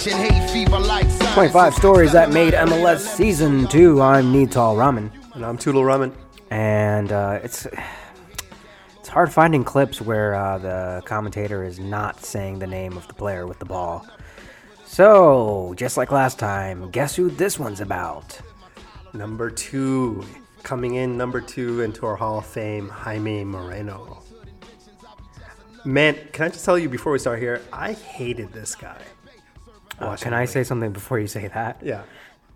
25 stories that made MLS Season 2. I'm Nital Raman. And I'm Toodle Ramen. And uh, it's it's hard finding clips where uh, the commentator is not saying the name of the player with the ball. So, just like last time, guess who this one's about? Number two, coming in number two into our Hall of Fame, Jaime Moreno. Man, can I just tell you before we start here, I hated this guy. Can I say something before you say that? Yeah.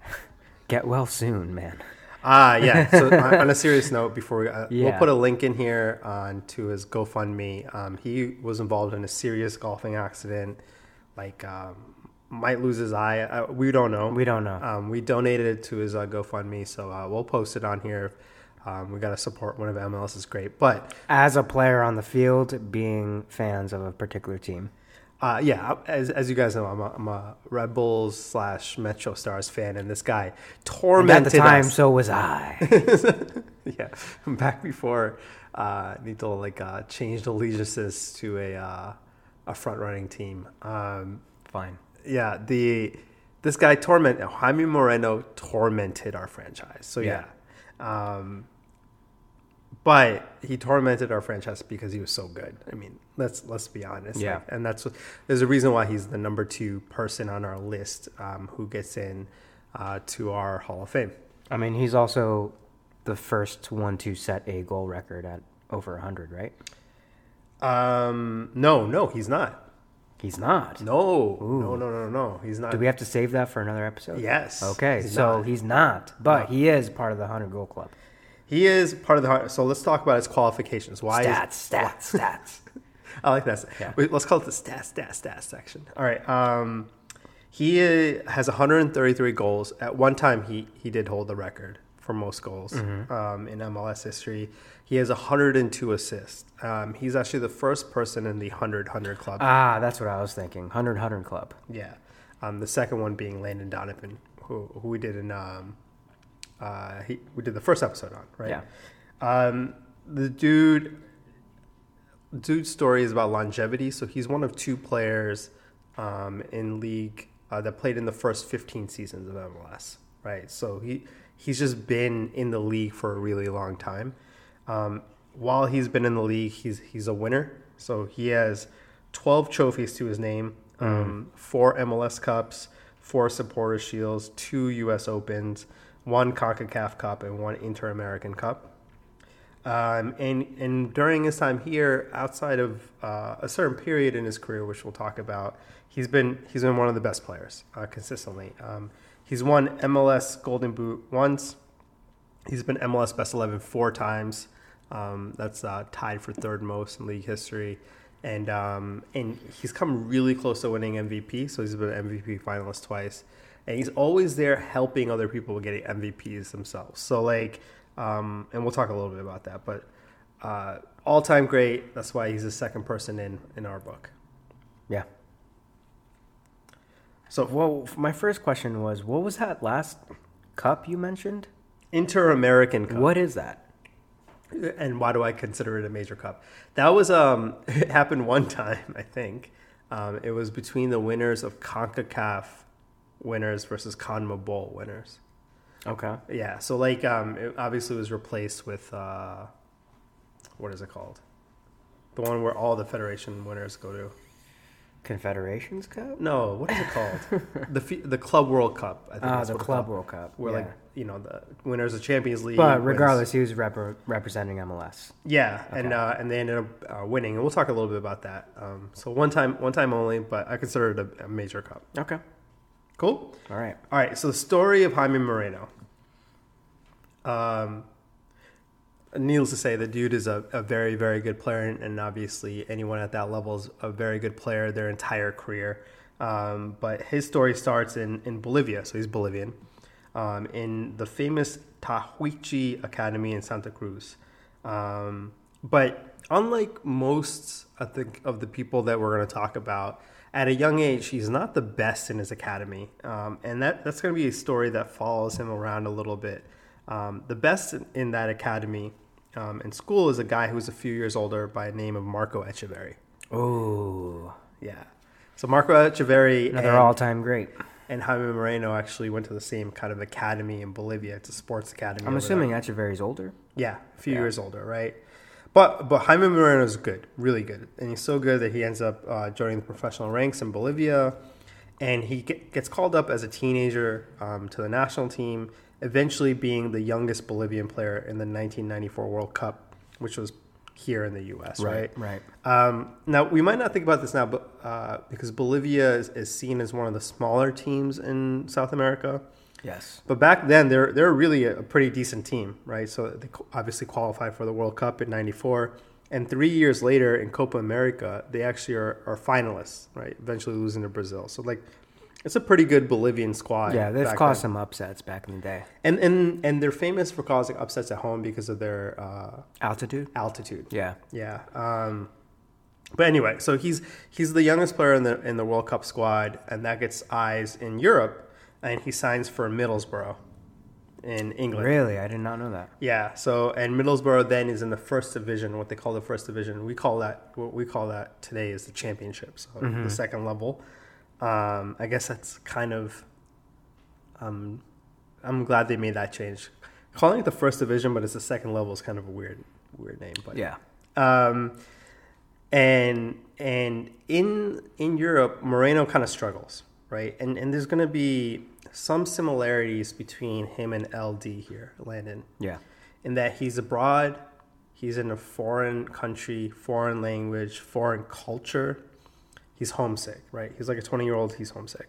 Get well soon, man. Ah, yeah. So on a serious note, before we, uh, we'll put a link in here on to his GoFundMe. Um, he was involved in a serious golfing accident, like um, might lose his eye. Uh, we don't know. We don't know. Um, we donated it to his uh, GoFundMe, so uh, we'll post it on here. Um, we got to support one of MLS is great, but As a player on the field, being fans of a particular team. Uh, yeah, as, as you guys know, I'm a, I'm a Red Bulls slash Metro Stars fan, and this guy tormented at tormented the time, us. so was I. yeah, back before uh, Nito like uh, changed allegiances to a uh, a front running team. Um, Fine. yeah, the this guy torment Jaime Moreno tormented our franchise. So yeah. Um, but he tormented our franchise because he was so good. I mean, let's let's be honest. Yeah. Like, and that's what, there's a reason why he's the number two person on our list um, who gets in uh, to our Hall of Fame. I mean, he's also the first one to set a goal record at over 100, right? Um, no, no, he's not. He's not. No, no, no, no, no. He's not. Do we have to save that for another episode? Yes. Okay, He's so not. he's not, but he is part of the 100 goal club. He is part of the. heart- So let's talk about his qualifications. Why? is- Stats, stats, stats. I like that. Yeah. Wait, let's call it the stats, stats, stats section. All right. Um, he uh, has 133 goals. At one time, he he did hold the record for most goals Mm-hmm. um, in MLS history. He has 102 assists. Um, he's actually the first person in the 100 100 club. Ah, that's what I was thinking. 100 100 club. Yeah. Um, the second one being Landon Donovan, who, who we did in um, uh, he, we did the first episode on, right? Yeah. Um, the dude, dude's story is about longevity. So he's one of two players um, in league uh, that played in the first 15 seasons of MLS, right? So he he's just been in the league for a really long time. Um, while he's been in the league, he's he's a winner. So he has 12 trophies to his name, um, four MLS Cups, four Supporter Shields, two U.S. Opens, one CONCACAF Cup, and one Inter American Cup. Um, and and during his time here, outside of uh, a certain period in his career, which we'll talk about, he's been he's been one of the best players uh, consistently. Um, he's won MLS Golden Boot once. He's been MLS Best Eleven four times. Um, that's uh, tied for third most in league history, and um, and he's come really close to winning MVP. So he's been an MVP finalist twice, and he's always there helping other people getting MVPs themselves. So like, um, and we'll talk a little bit about that, but uh, all time great. That's why he's the second person in in our book. Yeah. So Well, my first question was what was that last cup you mentioned? Inter American Cup. What is that? and why do I consider it a major cup? That was um, it happened one time, I think. Um, it was between the winners of Concacaf winners versus CONMEBOL winners. Okay. Yeah, so like um, it obviously was replaced with uh, what is it called? The one where all the federation winners go to. Confederations Cup? No, what is it called? the Fi- the Club World Cup. I think Ah, the Club. World Cup. Where yeah. like you know the winners of Champions League. but wins- regardless, he was repre- representing MLS. Yeah, and uh, and they ended up uh, winning, and we'll talk a little bit about that. Um, so one time, one time only, but I consider it a, a major cup. Okay. Cool. All right. All right. So the story of Jaime Moreno. Um, needless to say, the dude is a, a very, very good player, and, and obviously anyone at that level is a very good player their entire career. Um, but his story starts in, in Bolivia, so he's Bolivian, um, in the famous Tahuichi Academy in Santa Cruz. Um, but unlike most, I think, of the people that we're going to talk about, at a young age, he's not the best in his academy, um, and that that's going to be a story that follows him around a little bit. Um, the best in, that academy um, in school is a guy who's a few years older by the name of Marco Etcheverry. Oh, Yeah. So Marco Etcheverry another and, all-time great. and Jaime Moreno actually went to the same kind of academy in Bolivia. It's a sports academy. I'm assuming there. Etcheverry's older. Yeah, a few Yeah. years older, right? But but Jaime Moreno is good, really good, and he's so good that he ends up uh, joining the professional ranks in Bolivia, and he get, gets called up as a teenager um, to the national team, eventually being the youngest Bolivian player in the 1994 World Cup, which was here in the U.S. Right. Right. Um, now we might not think about this now, but uh, because Bolivia is, is seen as one of the smaller teams in South America. Yes. But back then, they're they're really a pretty decent team, right? So they obviously qualified for the World Cup in '94, and three years later in Copa America, they actually are, are finalists, right? Eventually losing to Brazil. So like, it's a pretty good Bolivian squad. Yeah, they've caused then. some upsets back in the day. and and and they're famous for causing upsets at home because of their uh, Altitude. altitude. Yeah. Yeah. Um, but anyway, so he's he's the youngest player in the in the World Cup squad, and that gets eyes in Europe, and he signs for Middlesbrough in England. Really, I did not know that. Yeah. So and Middlesbrough then is in the first division, what they call the first division. We call that what we call that today is the championship, so the second level. Um, I guess that's kind of. Um, I'm glad they made that change. Calling it the first division, but it's the second level is kind of a weird, weird name. But Yeah. um, and and in in Europe, Moreno kind of struggles, right? And and there's going to be some similarities between him and LD here, Landon, Yeah. in that he's abroad, he's in a foreign country, foreign language, foreign culture. He's homesick, right? He's like a 20 year old. He's homesick,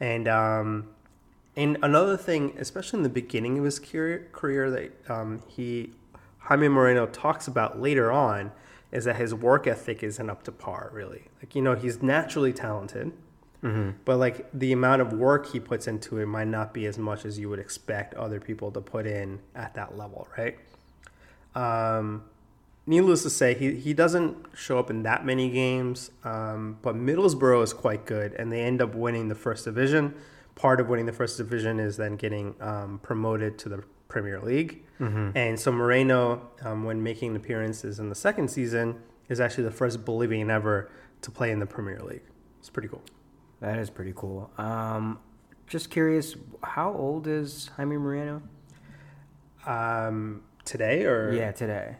and um, and another thing, especially in the beginning of his career, career that um, he Jaime Moreno talks about later on, is that his work ethic isn't up to par. Really, like you know, he's naturally talented, but like the amount of work he puts into it might not be as much as you would expect other people to put in at that level, right? Um, needless to say, he, he doesn't show up in that many games, um, but Middlesbrough is quite good, and they end up winning the first division. Part of winning the first division is then getting um, promoted to the Premier League. And so Moreno, um, when making appearances in the second season, is actually the first Bolivian ever to play in the Premier League. It's pretty cool. That is pretty cool. Um, just curious, how old is Jaime Moreno? Um, today or Yeah, today.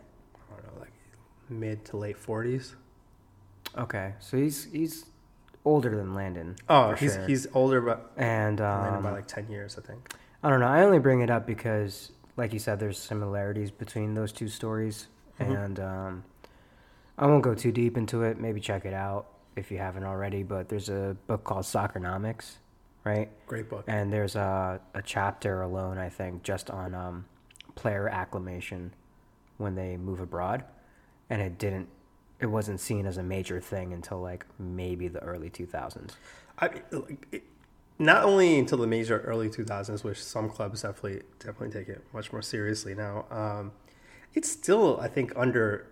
I don't know, like mid to late forties. Okay, so he's he's older than Landon. Oh, he's sure. he's older, but and um, by like ten years, I think. I don't know. I only bring it up because, like you said, there's similarities between those two stories, Mhm. and um, I won't go too deep into it. Maybe check it out if you haven't already. But there's a book called Soccernomics, right? Great book. And there's a a chapter alone, I think, just on um, player acclimation when they move abroad, and it didn't. It wasn't seen as a major thing until like maybe the early 2000s. I, it, not only until the major early 2000s, which some clubs definitely definitely take it much more seriously now. Um, it's still, I think, under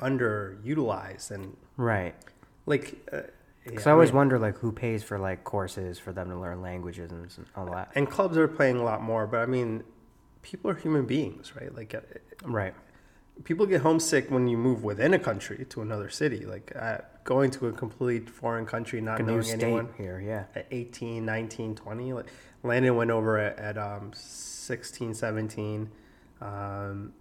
underutilized and Right. Like. Uh, Because yeah, I always mean- wonder like who pays for like courses for them to learn languages and all that. and clubs are playing a lot more, but I mean, people are human beings, right? Like, uh, Right. people get homesick when you move within a country to another city. Like uh, going to a complete foreign country, not Like knowing state anyone. here, yeah. at 18, 19, 20. Like Landon went over at, at um, 16, 17. Um,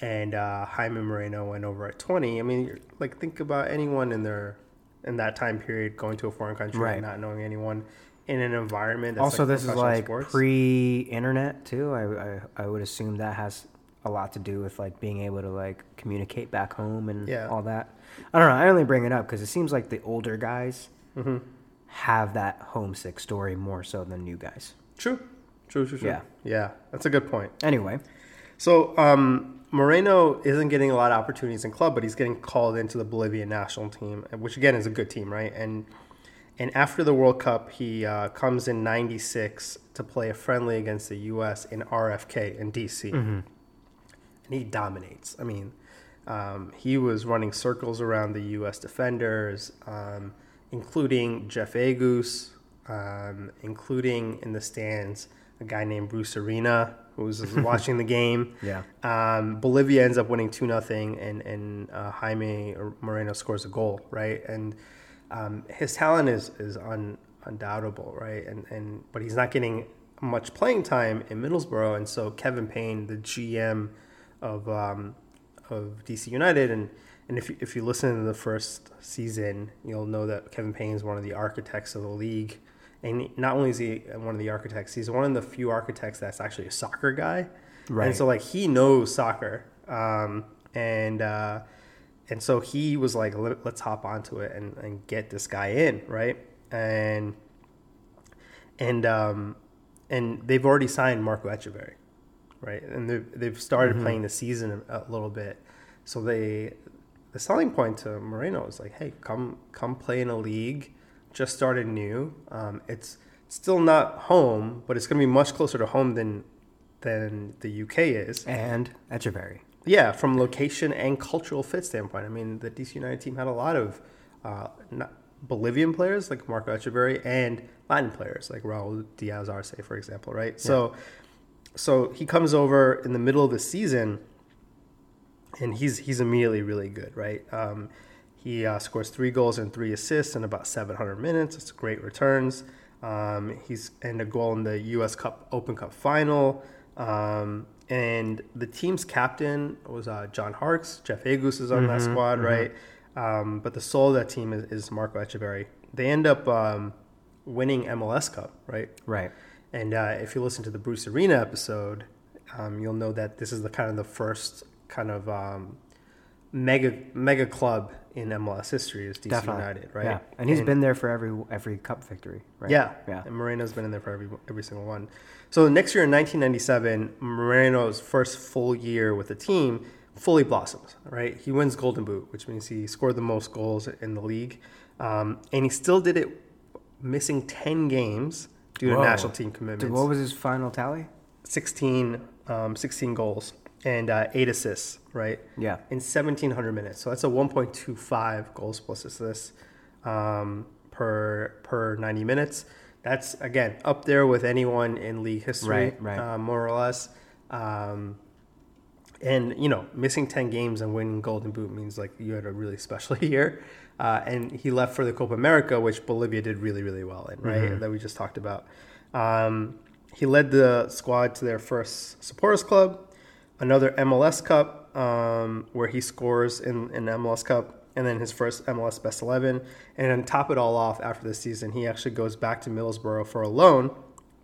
and uh, Jaime Moreno went over at 20. I mean, you're- like think about anyone in their in that time period going to a foreign country Right. and not knowing anyone in an environment. That's also, like this is like sports. pre-internet too. I, I I would assume that has a lot to do with like being able to like communicate back home and Yeah. all that. I don't know. I only bring it up because it seems like the older guys Mhm. have that homesick story more so than new guys. True. True, true, true. Yeah. Yeah, that's a good point. Anyway, So um, Moreno isn't getting a lot of opportunities in club, but he's getting called into the Bolivian national team, which again is a good team, right? And and after the World Cup, he uh, comes in '96 to play a friendly against the U.S. in RFK in D.C. and he dominates. I mean, um, he was running circles around the U.S. defenders, um, including Jeff Agoos, um, including in the stands a guy named Bruce Arena, who was watching the game. Yeah. Um, Bolivia ends up winning two nothing, and and uh, Jaime Moreno scores a goal, right? And um, his talent is is un, undoubtable, right? And and but he's not getting much playing time in Middlesbrough, and so Kevin Payne, the GM of um, of DC United, and and if you, if you listen to the first season, you'll know that Kevin Payne is one of the architects of the league. And not only is he one of the architects, he's one of the few architects that's actually a soccer guy. Right. And so like he knows soccer. Um, and uh, and so he was like, Let, let's hop onto it and, and get this guy in, right? And and um, and they've already signed Marco Etcheverry, right? And they've, they've started playing the season a, a little bit. So they the selling point to Moreno is like, hey, come come play in a league, just started new. Um, it's still not home, but it's going to be much closer to home than than the UK is. And Etcheverry. Yeah, from location and cultural fit standpoint. I mean, the DC United team had a lot of uh, Bolivian players like Marco Etcheverry and Latin players like Raul Diaz Arce, for example, right? So, so he comes over in the middle of the season, and he's he's immediately really good, right? Um, he uh, scores three goals and three assists in about 700 minutes. It's great returns. Um, he's and a goal in the U.S. Cup Open Cup final. Um, and the team's captain was uh, John Harkes. Jeff Agoos is on that squad, right? Um, but the soul of that team is, is Marco Etcheverry. They end up um, winning MLS Cup, right? Right. And uh, if you listen to the Bruce Arena episode, um, you'll know that this is the kind of the first kind of um, mega mega club in MLS history is DC Definitely. United, right? Yeah. And he's been there for every every cup victory, right? Yeah, Yeah. And Moreno's been in there for every every single one. So next year in 1997, Moreno's first full year with the team fully blossoms. Right, he wins Golden Boot, which means he scored the most goals in the league, um, and he still did it missing 10 games due to national team commitments. Dude, what was his final tally? 16, um, 16 goals and uh, eight assists, right? Yeah. In 1,700 minutes. So that's a 1.25 goals plus assists um, per per 90 minutes. That's again up there with anyone in league history, Right, right. Uh, more or less. Um, and you know, missing 10 games and winning Golden Boot means like you had a really special year. Uh, and he left for the Copa America, which Bolivia did really, really well in, right? That we just talked about. Um, he led the squad to their first supporters club, another MLS Cup, um, where he scores in in MLS Cup, and then his first MLS Best Eleven. And then top it all off after the season, he actually goes back to Middlesbrough for a loan,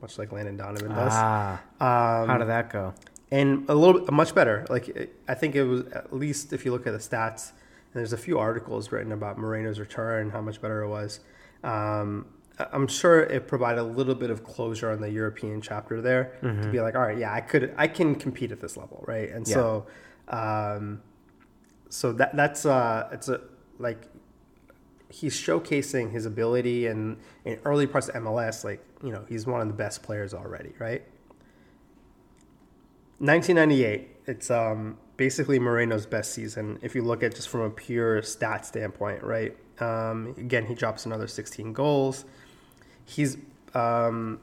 much like Landon Donovan does Ah. Um, how did that go? and a little bit much better. Like I think it was at least if you look at the stats, and there's a few articles written about Moreno's return, how much better it was. Um, I'm sure it provided a little bit of closure on the European chapter there to be like, all right, yeah, I could, I can compete at this level, right? And Yeah. so, um, so that that's uh, it's a like he's showcasing his ability and in early parts of MLS, like you know, he's one of the best players already, right? 1998, it's um, basically Moreno's best season if you look at just from a pure stat standpoint, right? Um, again, he drops another 16 goals. He's um,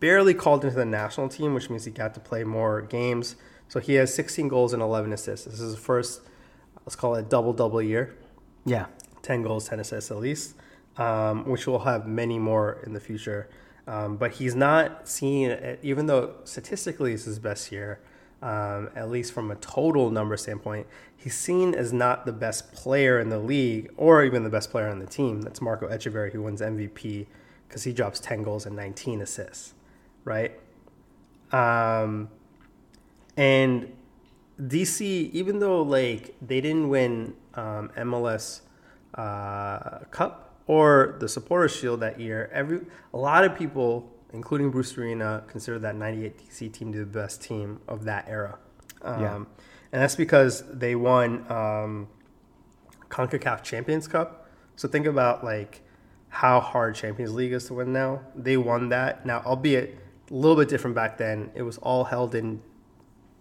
barely called into the national team, which means he got to play more games. So he has 16 goals and 11 assists. This is his first, let's call it a double double year. Yeah. 10 goals, 10 assists at least, um, which will have many more in the future. Um, but he's not seen, even though statistically it's his best year, um, at least from a total number standpoint, he's seen as not the best player in the league or even the best player on the team. That's Marco Etcheverry, who wins MVP because he drops 10 goals and 19 assists, right? Um, and DC, even though like they didn't win um, MLS uh, Cup or the Supporters Shield that year, every a lot of people, including Bruce Arena, consider that '98 DC team to be the best team of that era. Um, Yeah. and that's because they won um, Concacaf Champions Cup. So think about like how hard Champions League is to win now. They won that now, albeit a little bit different back then. It was all held in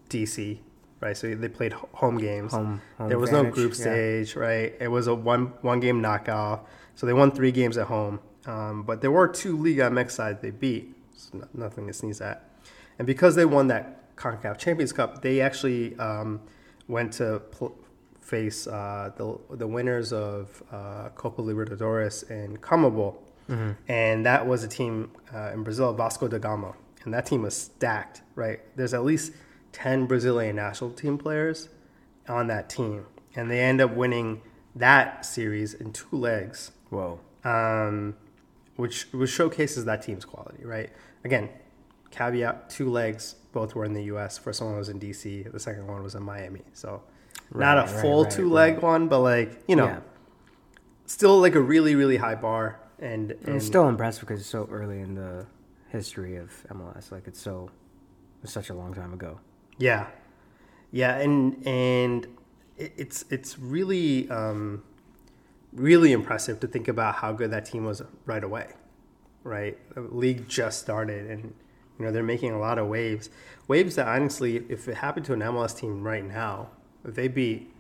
DC, right? So they played home games. Home- home there was no advantage, group yeah. stage, right? It was a one one game knockout. So they won three games at home, um, but there were two Liga MX sides they beat. So no- nothing to sneeze at. And because they won that Concacaf Champions Cup, they actually um, went to pl- face uh, the the winners of uh, Copa Libertadores and CONMEBOL, and that was a team uh, in Brazil, Vasco da Gama, and that team was stacked. Right, there's at least ten Brazilian national team players on that team, and they end up winning that series in two legs Whoa. um, which which showcases that team's quality, right? Again, caveat: two legs, both were in the U.S. First one was in D.C. The second one was in Miami. So, not a Right, right, full right, two leg right. one, but like you know, Yeah. still like a really really high bar. And, and And it's still impressive because it's so early in the history of MLS. Like it's so, it's such a long time ago. Yeah, yeah, and and it's it's really um, really impressive to think about how good that team was right away. Right, the league just started, and you know they're making a lot of waves. Waves that honestly, if it happened to an MLS team right now, they beat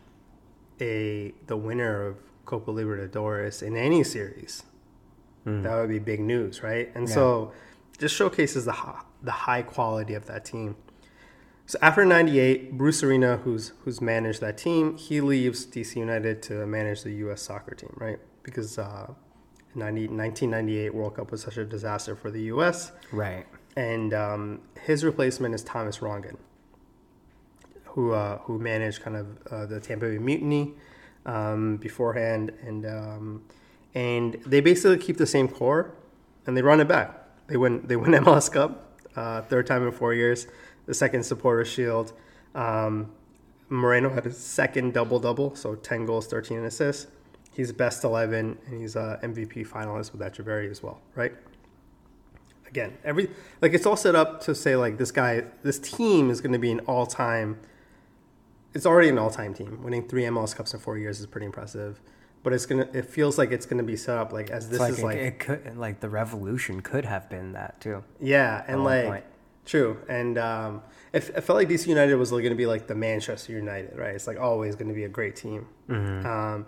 a the winner of Copa Libertadores in any series, that would be big news, right? And so, just showcases the hi- the high quality of that team. So after '98, Bruce Arena, who's who's managed that team, he leaves DC United to manage the U.S. soccer team, right? Because uh, 90, 1998 World Cup was such a disaster for the U.S. Right. And um, his replacement is Thomas Rongen, who uh, who managed kind of uh, the Tampa Bay Mutiny um, beforehand, and um, and they basically keep the same core, and they run it back. They win they win MLS Cup, uh, third time in four years, the second Supporter Shield. Um, Moreno had his second double double, so ten goals, thirteen assists. He's best eleven, and he's a MVP finalist with Etcheverry as well, right? again every like it's all set up to say like this guy this team is going to be an all-time it's already an all-time team winning three mls cups in four years is pretty impressive but it's gonna it feels like it's gonna be set up like as this like, is it, like it could like the revolution could have been that too. yeah and like point. true and um it, it felt like dc united was going to be like the manchester united right it's like always going to be a great team Mm-hmm. um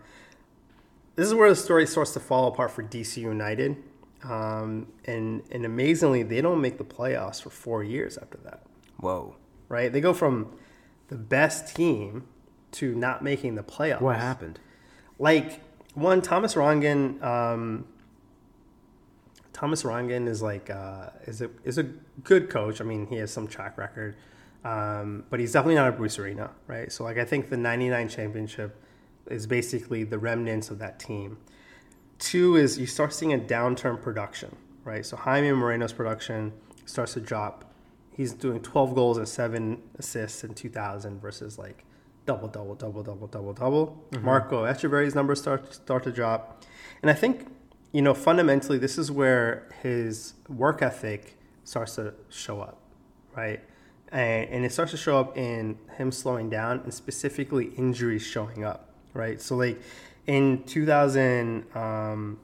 this is where the story starts to fall apart for dc united um and and amazingly they don't make the playoffs for four years after that Whoa. right? They go from the best team to not making the playoffs. What happened? Like one, Thomas Rongen. Um, Thomas Rongen is like uh, is a is a good coach. I mean, he has some track record, um, but he's definitely not a Bruce Arena, right? So like I think the '99 championship is basically the remnants of that team. Two is you start seeing a downturn production, right? So Jaime Moreno's production starts to drop. He's doing 12 goals and seven assists in 2000 versus like double, double, double, double, double, double. Marco Etcheverry's numbers start start to drop, and I think you know fundamentally this is where his work ethic starts to show up, right? And, and it starts to show up in him slowing down and specifically injuries showing up, right? So like in 2000, um,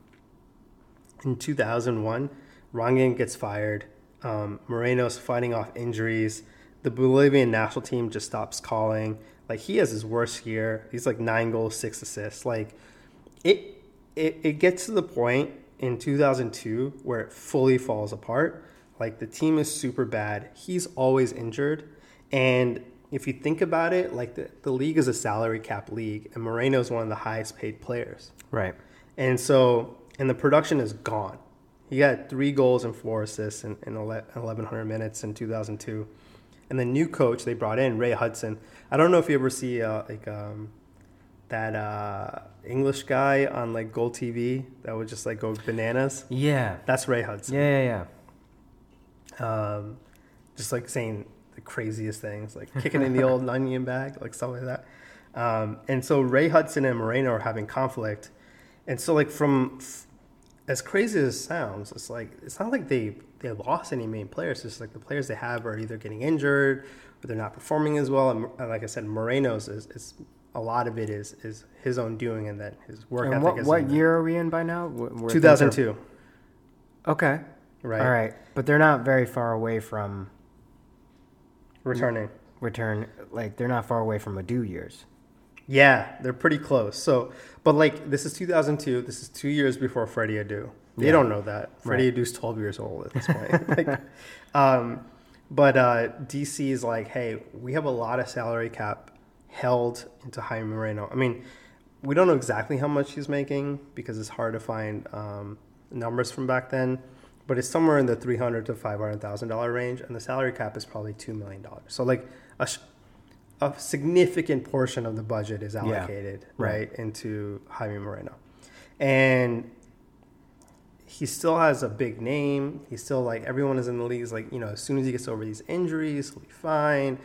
in 2001, Rongen gets fired. Um, Moreno's fighting off injuries. The Bolivian national team just stops calling. Like he has his worst year. He's like nine goals, six assists. Like it, it, it gets to the point in 2002 where it fully falls apart. Like the team is super bad. He's always injured. And if you think about it, like the, the league is a salary cap league, and Moreno is one of the highest paid players. Right. And so, and the production is gone. He got three goals and four assists in, in 1,100 minutes in 2002. And the new coach they brought in, Ray Hudson. I don't know if you ever see uh, like um, that uh, English guy on like GolTV that would just like go bananas. Yeah. That's Ray Hudson. Yeah, yeah, Um, just like saying the craziest things, like kicking in the old onion bag, like stuff like that. Um, and so Ray Hudson and Moreno are having conflict. And so like from as crazy as it sounds, it's like it's not like they they lost any main players. It's like the players they have are either getting injured or they're not performing as well. And, and like I said, Moreno's is, is a lot of it is is his own doing, and that his work And what is what year are we in by now? Wh- where things are- Two thousand two, Okay. right? All right, but they're not very far away from Returning. return. Like they're not far away from Adu years. Yeah, they're pretty close. So, but like this is 2002. This is two years before Freddie Adu. They Yeah. don't know that Freddie Right. Adu's 12 years old at this point. like, um, But uh, DC is like, hey, we have a lot of salary cap held into Jaime Moreno. I mean, we don't know exactly how much he's making because it's hard to find um, numbers from back then. But it's somewhere in the three hundred to five hundred thousand dollar range, and the salary cap is probably two million dollars. So like a, sh- a significant portion of the budget is allocated right. right into Jaime Moreno, and he still has a big name. He's still like everyone is in the league. Is like you know as soon as he gets over these injuries, he'll be fine.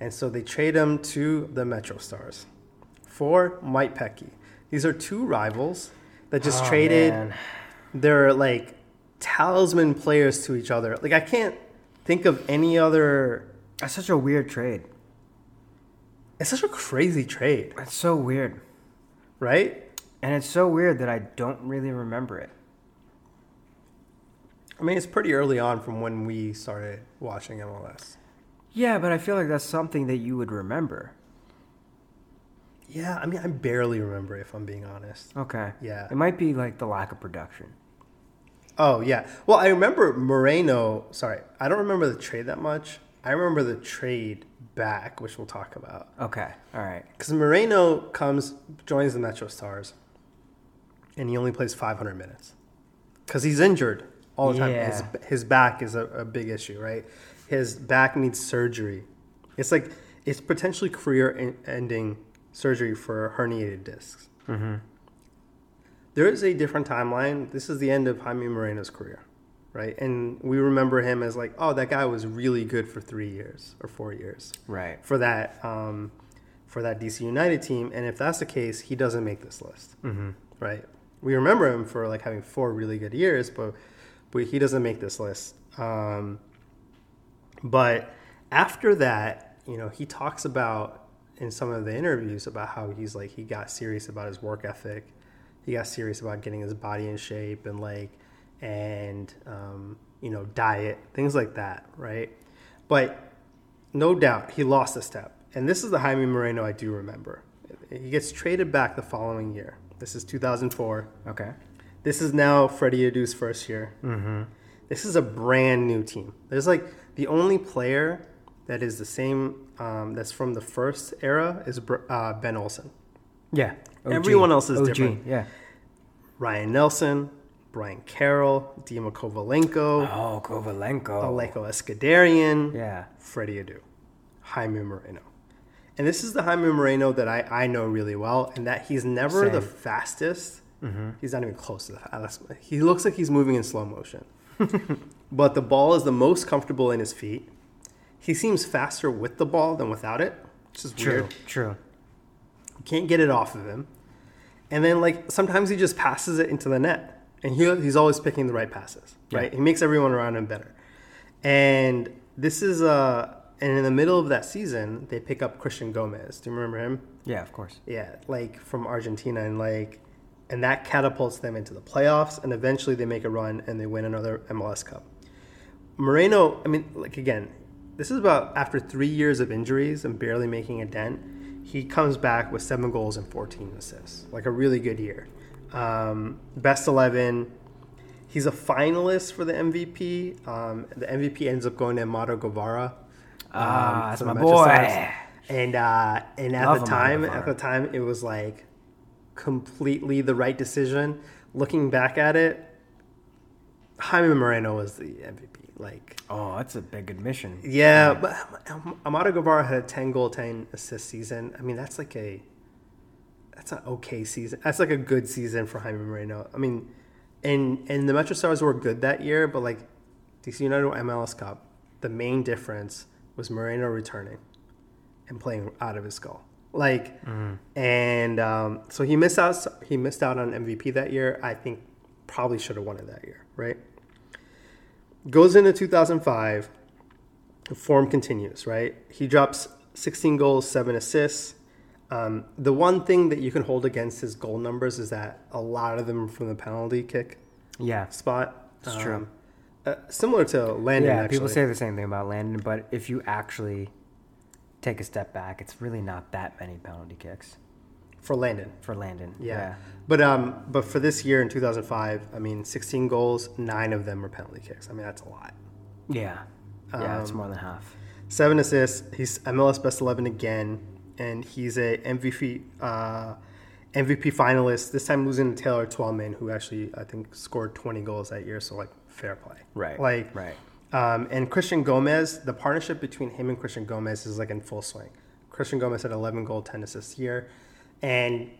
And so they trade him to the Metro Stars for Mike Petke. These are two rivals that just Oh, traded man. their like talisman players to each other. Like I can't think of any other. That's such a weird trade. It's such a crazy trade, It's so weird. right? And it's so weird that I don't really remember it. I mean, it's pretty early on from when we started watching MLS. Yeah, but I feel like that's something that you would remember. Yeah, I mean, I barely remember if I'm being honest. Okay. Yeah. It might be like the lack of production. Oh yeah. Well, I remember Moreno. Sorry, I don't remember the trade that much. I remember the trade back, which we'll talk about. Okay. All right. Because Moreno comes, joins the Metro Stars, and he only plays 500 minutes because he's injured all the time. His, Yeah. his back is a, a big issue, right? His back needs surgery. It's like it's potentially career-ending surgery for herniated discs. Mm-hmm. There is a different timeline. This is the end of Jaime Moreno's career, right? And we remember him as like, oh, that guy was really good for three years or four years Right. for that um, for that DC United team. And if that's the case, he doesn't make this list, mm-hmm. right? We remember him for like having four really good years, but but he doesn't make this list. Um, but after that, you know, he talks about in some of the interviews about how he's like he got serious about his work ethic. He got serious about getting his body in shape and like and um, you know diet things like that, right? But no doubt he lost a step. And this is the Jaime Moreno I do remember. He gets traded back the following year. This is 2004. Okay. This is now Freddie Adu's first year. Mm-hmm. This is a brand new team. There's like the only player that is the same um, that's from the first era is uh, Ben Olsen. Yeah. OG. Everyone else is OG. different. Yeah. Ryan Nelsen, Brian Carroll, Dima Kovalenko, Oh, Kovalenko. Alecko Eskandarian, Yeah. Freddie Adu, Jaime Moreno. And this is the Jaime Moreno that I, I know really well, and that he's never the Same. fastest. Mm-hmm. He's not even close to the uh, fastest. He looks like he's moving in slow motion. but the ball is the most comfortable in his feet. He seems faster with the ball than without it, which is True. weird. True. You can't get it off of him. And then, like, sometimes he just passes it into the net. And he, he's always picking the right passes, right? He makes everyone around him better. And this is, uh, and in the middle of that season, they pick up Christian Gomez. Do you remember him? Yeah, of course. Yeah, like from Argentina. And, like, and that catapults them into the playoffs. And eventually they make a run and they win another MLS Cup. Moreno, I mean, like, again, this is about after three years of injuries and barely making a dent he comes back with seven goals and 14 assists, like a really good year. Um, best 11. He's a finalist for the MVP. Um, the MVP ends up going to Amado Guevara. Ah, that's my boy. Stars. And uh, and at Love the time, at the time, it was like completely the right decision. Looking back at it, Jaime Moreno was the MVP. Like Oh, that's a big admission. yeah, but Am- Amado Guevara had a 10 goal, 10 assist season. I mean, that's like a that's an okay season. That's like a good season for Jaime Moreno. I mean, and and the Metro Stars were good that year, but like DC United MLS Cup, the main difference was Moreno returning and playing out of his skull. Like, and um, so he missed out. He missed out on MVP that year. I think probably should have won it that year, right? Goes into 2005 form continues, right? He drops 16 goals, seven assists. Um, the one thing that you can hold against his goal numbers is that a lot of them are from the penalty kick Yeah. spot. It's true. Uh, similar to Landon, yeah, actually. people say the same thing about Landon, but if you actually take a step back, it's really not that many penalty kicks for Landon. for Landon. Yeah. But um, but for this year in 2005, I mean, 16 goals, nine of them were penalty kicks. I mean, that's a lot. Yeah. Yeah, it's Um, more than half. seven assists. He's MLS best eleven again, and he's a MVP uh, MVP finalist. This time losing to Taylor Twellman, who actually I think scored twenty goals that year. So like fair play, Right. Like right. Um, and Christian Gomez, the partnership between him and Christian Gomez is like in full swing. Christian Gomez had 11 goal, 10 assists here. And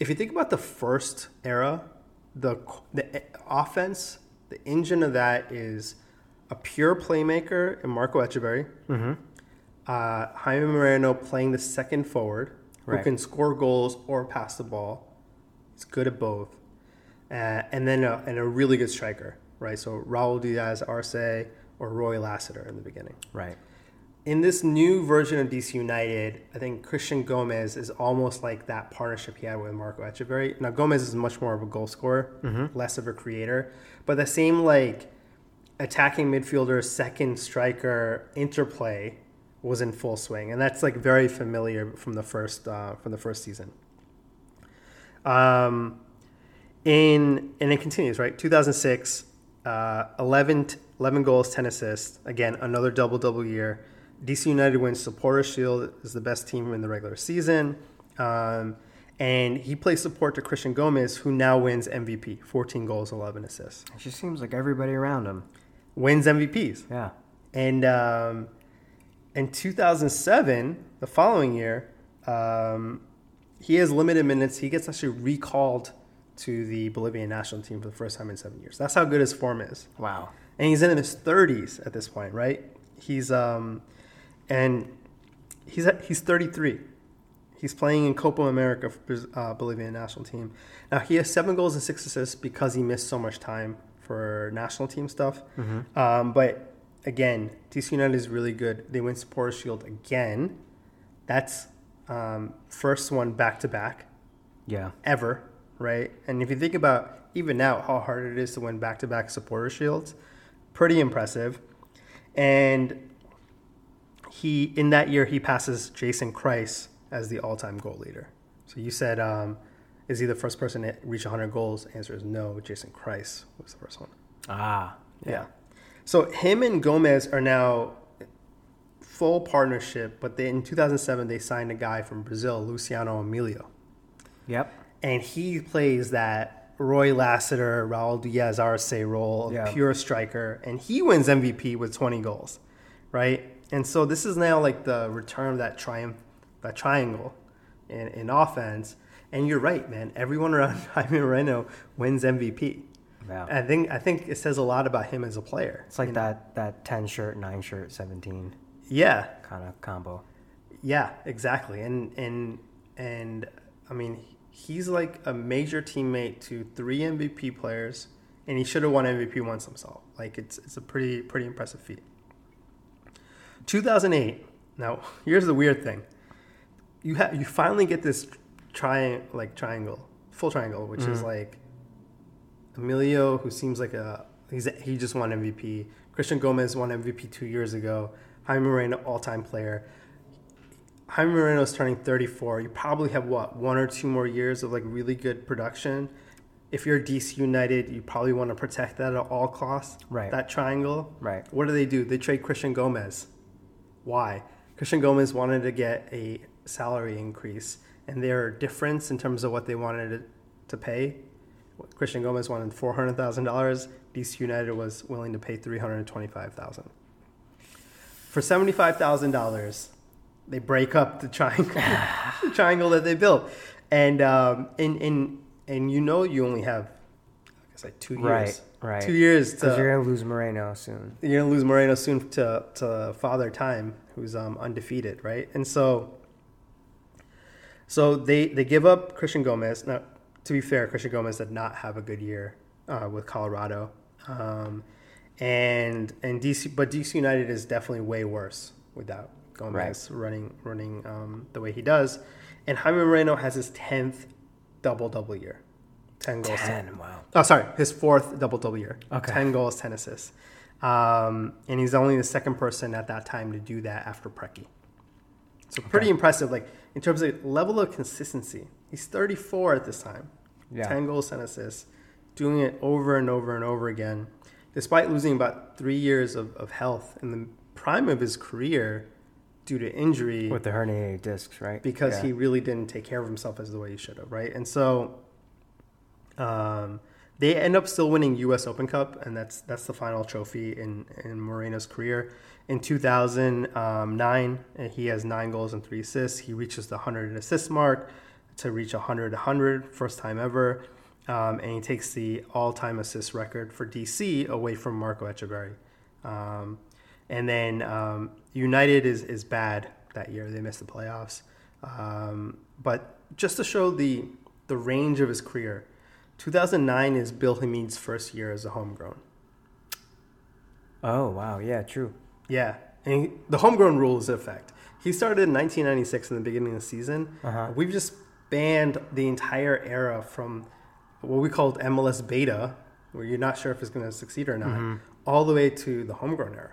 if you think about the first era, the, the offense, the engine of that is a pure playmaker in Marco Etcheverry, uh, Jaime Moreno playing the second forward, who can score goals or pass the ball. He's good at both. Uh, and then a, and a really good striker, right? So Raul Diaz Arce or Roy Lassiter in the beginning. Right. In this new version of DC United, I think Christian Gomez is almost like that partnership he had with Marco Etcheverry. Now Gomez is much more of a goal scorer, less of a creator, but the same like attacking midfielder, second striker interplay was in full swing, and that's like very familiar from the first uh, from the first season. Um, in and it continues right 2006 uh, 11, 11 goals 10 assists again another double double year dc united wins supporter shield is the best team in the regular season um, and he plays support to christian gomez who now wins mvp 14 goals 11 assists It just seems like everybody around him. wins mvps Yeah. and um, in 2007, the following year, um, he has limited minutes. He gets actually recalled to the Bolivian national team for the first time in seven years. That's how good his form is. Wow. And he's in his 30s at this point, right? He's um, and he's he's 33. He's playing in Copa America for uh, Bolivian national team. Now he has seven goals and six assists because he missed so much time for national team stuff. Um, but again, DC United is really good. They win Supporter Shield again. That's um, first one back to back Yeah. ever, right? And if you think about even now how hard it is to win back to back supporter shields, pretty impressive. And he in that year he passes Jason Kreis as the all time goal leader. So you said um, is he the first person to reach 100 goals? Answer is no. Jason Kreis was the first one. Ah. Yeah. So him and Gomez are now full partnership, but they, in 2007 they signed a guy from Brazil, Luciano Emilio Yep. and he plays that Roy Lassiter, Raul Diaz Arce role of Yeah. pure striker, and he wins MVP with 20 goals, right? And so this is now like the return of that triumph, that triangle in, in offense. And you're right, man. Everyone around Jaime Moreno wins MVP. Yeah. I think I think it says a lot about him as a player. It's like that that ten shirt, nine shirt, seventeen Yeah, kind of combo. Yeah, exactly. And and and I mean, he's like a major teammate to three MVP players, and he should have won MVP once himself. Like it's it's a pretty pretty impressive feat. 2008. Now, here's the weird thing. You have you finally get this tri like triangle, full triangle, which is mm-hmm. like Emilio, who seems like a he's he just won MVP. Christian Gomez won MVP two years ago. Jaime Moreno, all-time player. Jaime Moreno is turning 34. You probably have what one or two more years of like really good production. If you're DC United, you probably want to protect that at all costs. Right. That triangle. Right. What do they do? They trade Christian Gomez. Why? Christian Gomez wanted to get a salary increase, and their difference in terms of what they wanted to pay. Christian Gomez wanted four hundred thousand dollars. DC United was willing to pay three hundred twenty-five thousand. For seventy-five thousand dollars, they break up the triangle, the triangle that they built, and um, and and and you know you only have, I guess like two years, Right, right. two years Because to you're gonna lose Moreno soon. you're gonna lose Moreno soon to to Father Time, who's um, undefeated, right? And so, so they they give up Christian Gomez. Now, to be fair, Christian Gomez did not have a good year uh, with Colorado, um, and and DC, but DC United is definitely way worse without Gomez running running um, the way he does. And Jaime Moreno has his tenth double double year, ten goals. Ten. Wow. Oh, sorry, his fourth double double year. Okay. ten goals, ten assists, um, and he's only the second person at that time to do that after Preki. So pretty impressive, like in terms of level of consistency. He's 34 at this time. Yeah. 10 goals, 10 assists, doing it over and over and over again, despite losing about three years of, of health in the prime of his career due to injury With the herniated discs, right? because Yeah. he really didn't take care of himself as the way he should have, right? And so um, they end up still winning U.S. Open Cup, and that's that's the final trophy in in Moreno's career. In 2009, he has nine goals and three assists. He reaches the 100 assist mark to reach 100 100, first time ever. Um, and he takes the all-time assist record for DC away from Marco Etcheverry. Um, and then um, United is, is bad that year. They missed the playoffs. Um, but just to show the the range of his career, 2009 is Bill Hamid's first year as a homegrown. Oh wow, yeah, true. Yeah, and he, the homegrown rule is in effect. He started in 1996 in the beginning of the season. Uh-huh. We've just banned the entire era from what we called MLS beta, where you're not sure if it's going to succeed or not, Mm-hmm. all the way to the homegrown era.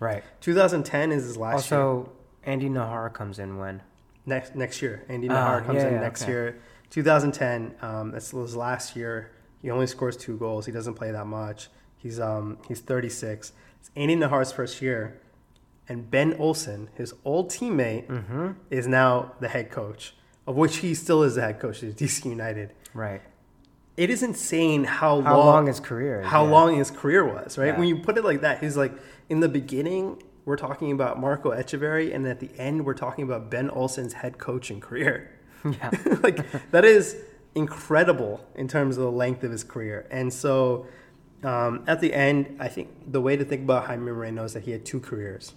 Right. 2010 is his last year. Also, Andy Najar comes in when? next next year. Andy Ah, Najar comes yeah, in yeah, next okay. year. 2010. Um, that's his last year. He only scores two goals. He doesn't play that much. He's um he's 36. It's Andy Najar's first year, and Ben Olsen, his old teammate, Mm-hmm. is now the head coach, of which he still is the head coach at DC United. Right. It is insane how, How long, long his career how yeah. long his career was, right? Yeah. When you put it like that, he's like in the beginning we're talking about Marco Etcheverry, and at the end we're talking about Ben Olsen's head coaching career. Yeah. like that is incredible in terms of the length of his career. And so um, at the end, I think the way to think about Jaime Moreno is that he had two careers.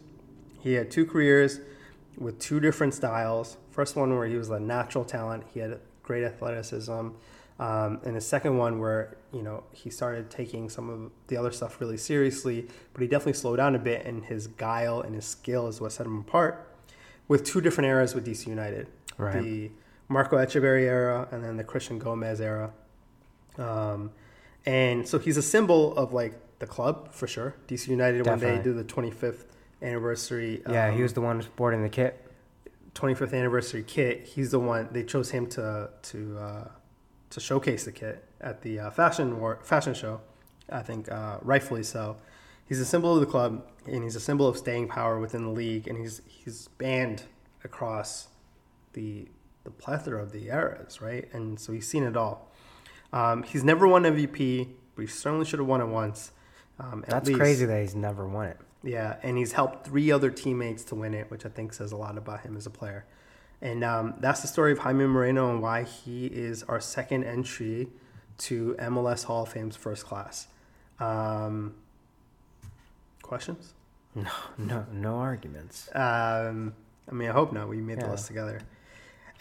He had two careers with two different styles. First one where he was a natural talent, he had great athleticism. Um, and the second one where you know he started taking some of the other stuff really seriously, but he definitely slowed down a bit, and his guile and his skill is what set him apart. With two different eras with DC United, Right. the Marco Etcheverry era and then the Christian Gomez era. Um, and so he's a symbol of like the club for sure. DC United when they Definitely. do the 25th anniversary. Yeah, he um, was the one sporting the kit. 25th anniversary kit. He's the one they chose him to to uh, to showcase the kit at the uh, fashion war, fashion show. I think uh, rightfully so. He's a symbol of the club, and he's a symbol of staying power within the league, and he's he's banned across the the plethora of the eras, right? And so he's seen it all. Um, he's never won MVP, but he certainly should have won it once. Um, at That's least. crazy that he's never won it. Yeah, and he's helped three other teammates to win it, which I think says a lot about him as a player. And um, that's the story of Jaime Moreno and why he is our second entry to MLS Hall of Fame's first class. Um, questions? No, no, no arguments. Um, I mean, I hope not. We made the list together.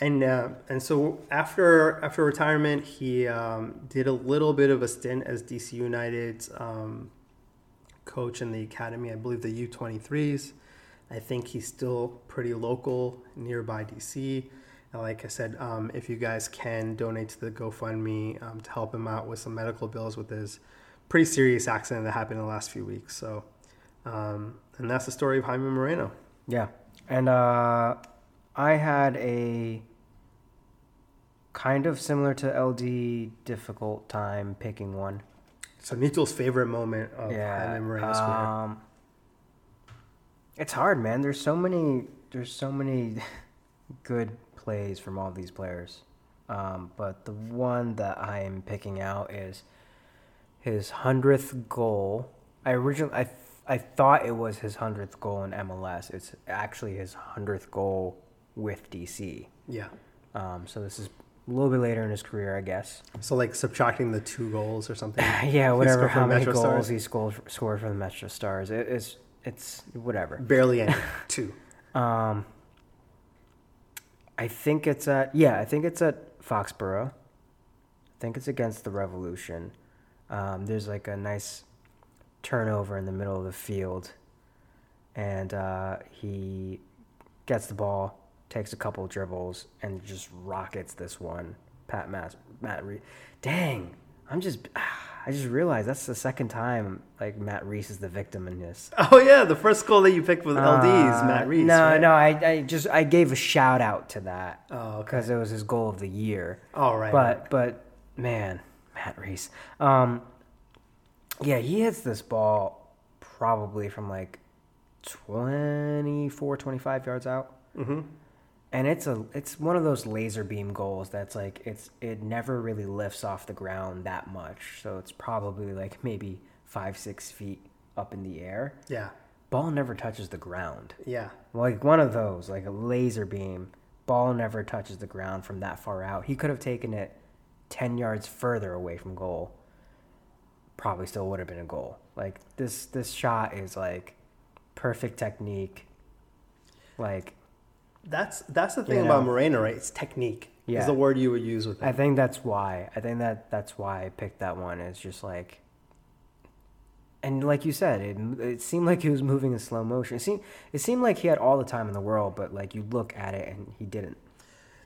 And uh, and so after after retirement, he um, did a little bit of a stint as DC United's um, coach in the academy. I believe the U twenty threes. I think he's still pretty local, nearby DC. And like I said, um, if you guys can donate to the GoFundMe um, to help him out with some medical bills with his pretty serious accident that happened in the last few weeks. So, um, and that's the story of Jaime Moreno. Yeah, and uh, I had a kind of similar to LD difficult time picking one. So Nito's favorite moment of yeah, Moreno's career. um, it's hard, man. There's so many. There's so many good plays from all these players, um, but the one that I am picking out is his hundredth goal. I originally I I thought it was his hundredth goal in MLS. It's actually his hundredth goal with DC. Yeah. Um, so this is a little bit later in his career, I guess. So like subtracting the two goals or something. yeah, whatever. How many Metro goals Stars? he scored scored for the Metro Stars? It, it's it's whatever. Barely any. two. Um, I think it's at yeah, I think it's at Foxborough. I think it's against the Revolution. Um, there's like a nice turnover in the middle of the field, and uh, he gets the ball, takes a couple dribbles, and just rockets this one. Pat Matt Matt Reis. Dang, I'm just I just realized that's the second time like Matt Reis is the victim in this. Oh yeah, the first goal that you picked with LD's Uh, Matt Reis. No, right? no, I, I just I gave a shout out to that Oh, okay. because it was his goal of the year. All right. But but man, Matt Reis, um, yeah, he hits this ball probably from like 24, 25 yards out. Mm-hmm. And it's a it's one of those laser beam goals that's like it's it never really lifts off the ground that much. So it's probably like maybe five six feet up in the air. Yeah. Ball never touches the ground. Yeah. Like one of those, like a laser beam. Ball never touches the ground from that far out. He could have taken it 10 yards further away from goal. Probably still would have been a goal. Like this this shot is like perfect technique. Like That's that's the thing You about know. Moreno, right? It's technique. Yeah. Is the word you would use with it. I think that's why. I think that that's why I picked that one. It's just like, and like you said, it it seemed like he was moving in slow motion. It seemed it seemed like he had all the time in the world, but like you look at it and he didn't.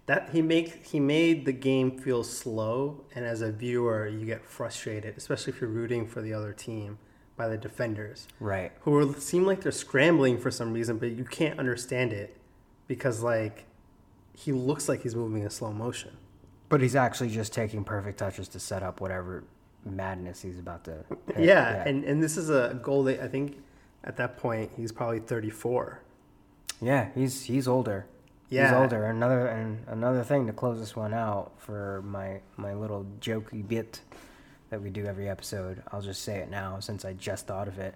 that he make he made the game feel slow, and as a viewer, you get frustrated, especially if you're rooting for the other team by the defenders, Right. who seem like they're scrambling for some reason, but you can't understand it because like he looks like he's moving in slow motion. But he's actually just taking perfect touches to set up whatever madness he's about to. hit. Yeah, and and this is a goal that I think at that point he's probably 34. yeah, he's he's older. he's Yeah. older. Another and another thing to close this one out for my my little jokey bit that we do every episode. I'll just say it now since I just thought of it.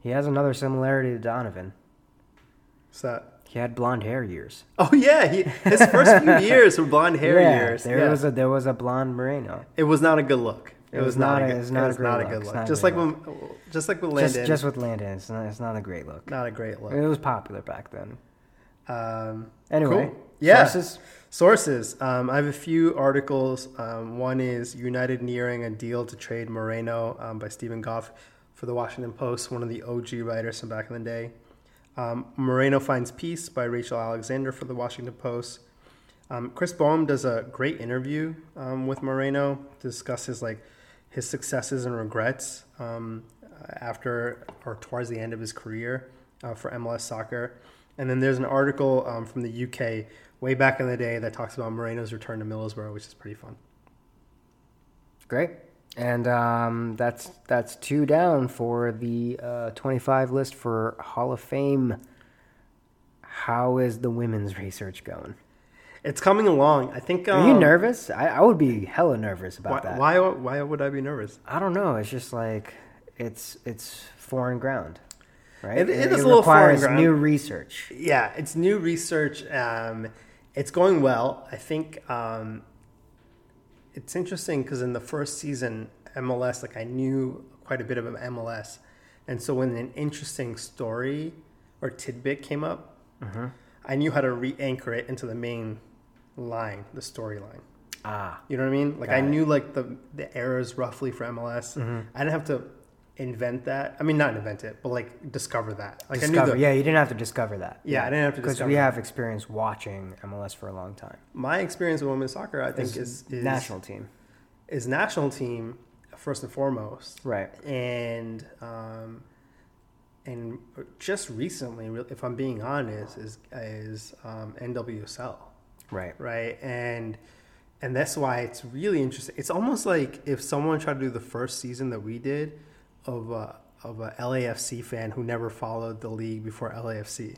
He has another similarity to Donovan. So He had blonde hair years. oh yeah, he, his first few years were blonde hair yeah, years. There yeah. was a there was a blonde Moreno. It was not a good look. It, was, not, a, good, it's not it was not a look. good look. Just like when, just like with Landon, Just just with Landon, it's not it's not a great look. not a great look. It was popular back then. Um, Anyway, cool. yeah. sources? Sources. Um, I have a few articles. Um, one is United nearing a deal to trade Moreno um, by Steven Goff for the Washington Post, one of the OG writers from back in the day. Um, Moreno finds peace by Rachel Alexander for the Washington Post. Um, Chris Boehm does a great interview um, with Moreno to discuss his like his successes and regrets um, after or towards the end of his career uh, for MLS soccer. And then there's an article um, from the UK way back in the day that talks about Moreno's return to Middlesbrough, which is pretty fun. Great. And um, that's that's two down for the uh, 25 list for Hall of Fame. How is the women's research going? It's coming along. I think. Are you um, nervous? I, I would be hella nervous about Why, that. why? Why would I be nervous? I don't know. It's just like it's it's foreign ground, right? It- it is a little foreign requires ground. new research. Yeah, it's new research. Um, it's going well. I think um, it's interesting because in the first season, MLS, like I knew quite a bit of MLS, and so when an interesting story or tidbit came up, I knew how to re-anchor it into the main line, the storyline. Ah, You know what I mean? Like I it. knew like the the errors roughly for MLS. I didn't have to invent that. I mean, not invent it, but like discover that. Like I discover. knew the, yeah, you didn't have to discover that. Yeah, I didn't have to because we have experience watching MLS for a long time. my experience with women's soccer, I think, Is is, is national team, is national team first and foremost, right? and um, and just recently, if I'm being honest, is is um, NWSL, Right. right? And and that's why it's really interesting. It's almost like if someone tried to do the first season that we did of a, of a LAFC fan who never followed the league before LAFC.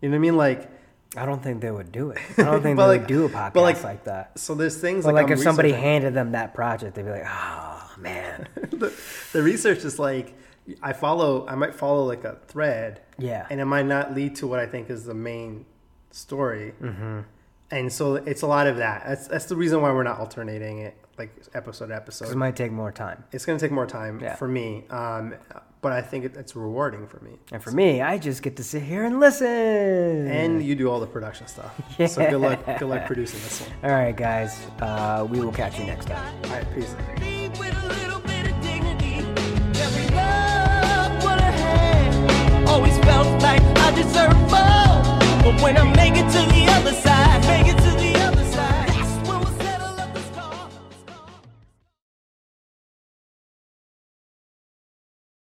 You know what I mean? Like, I don't think they would do it. I don't think they like- would do a podcast but like- like, that. so there's things But like, like, if somebody handed them that project, they'd be like, "Oh man, the, the research is like I follow I might follow like a thread yeah, and it might not lead to what I think is the main story. Mm-hmm and so it's a lot of that. That's that's the reason why we're not alternating it like episode to episode. It might take more time. It's going to take more time yeah. for me, um, but I think it, it's rewarding for me. And for so, me, I just get to sit here and listen. And you do all the production stuff. Yeah. So good luck, good luck producing this one. All right, guys. Uh, we will catch you next time. All right, peace. Always felt like I deserve more. But when I make it to the other side,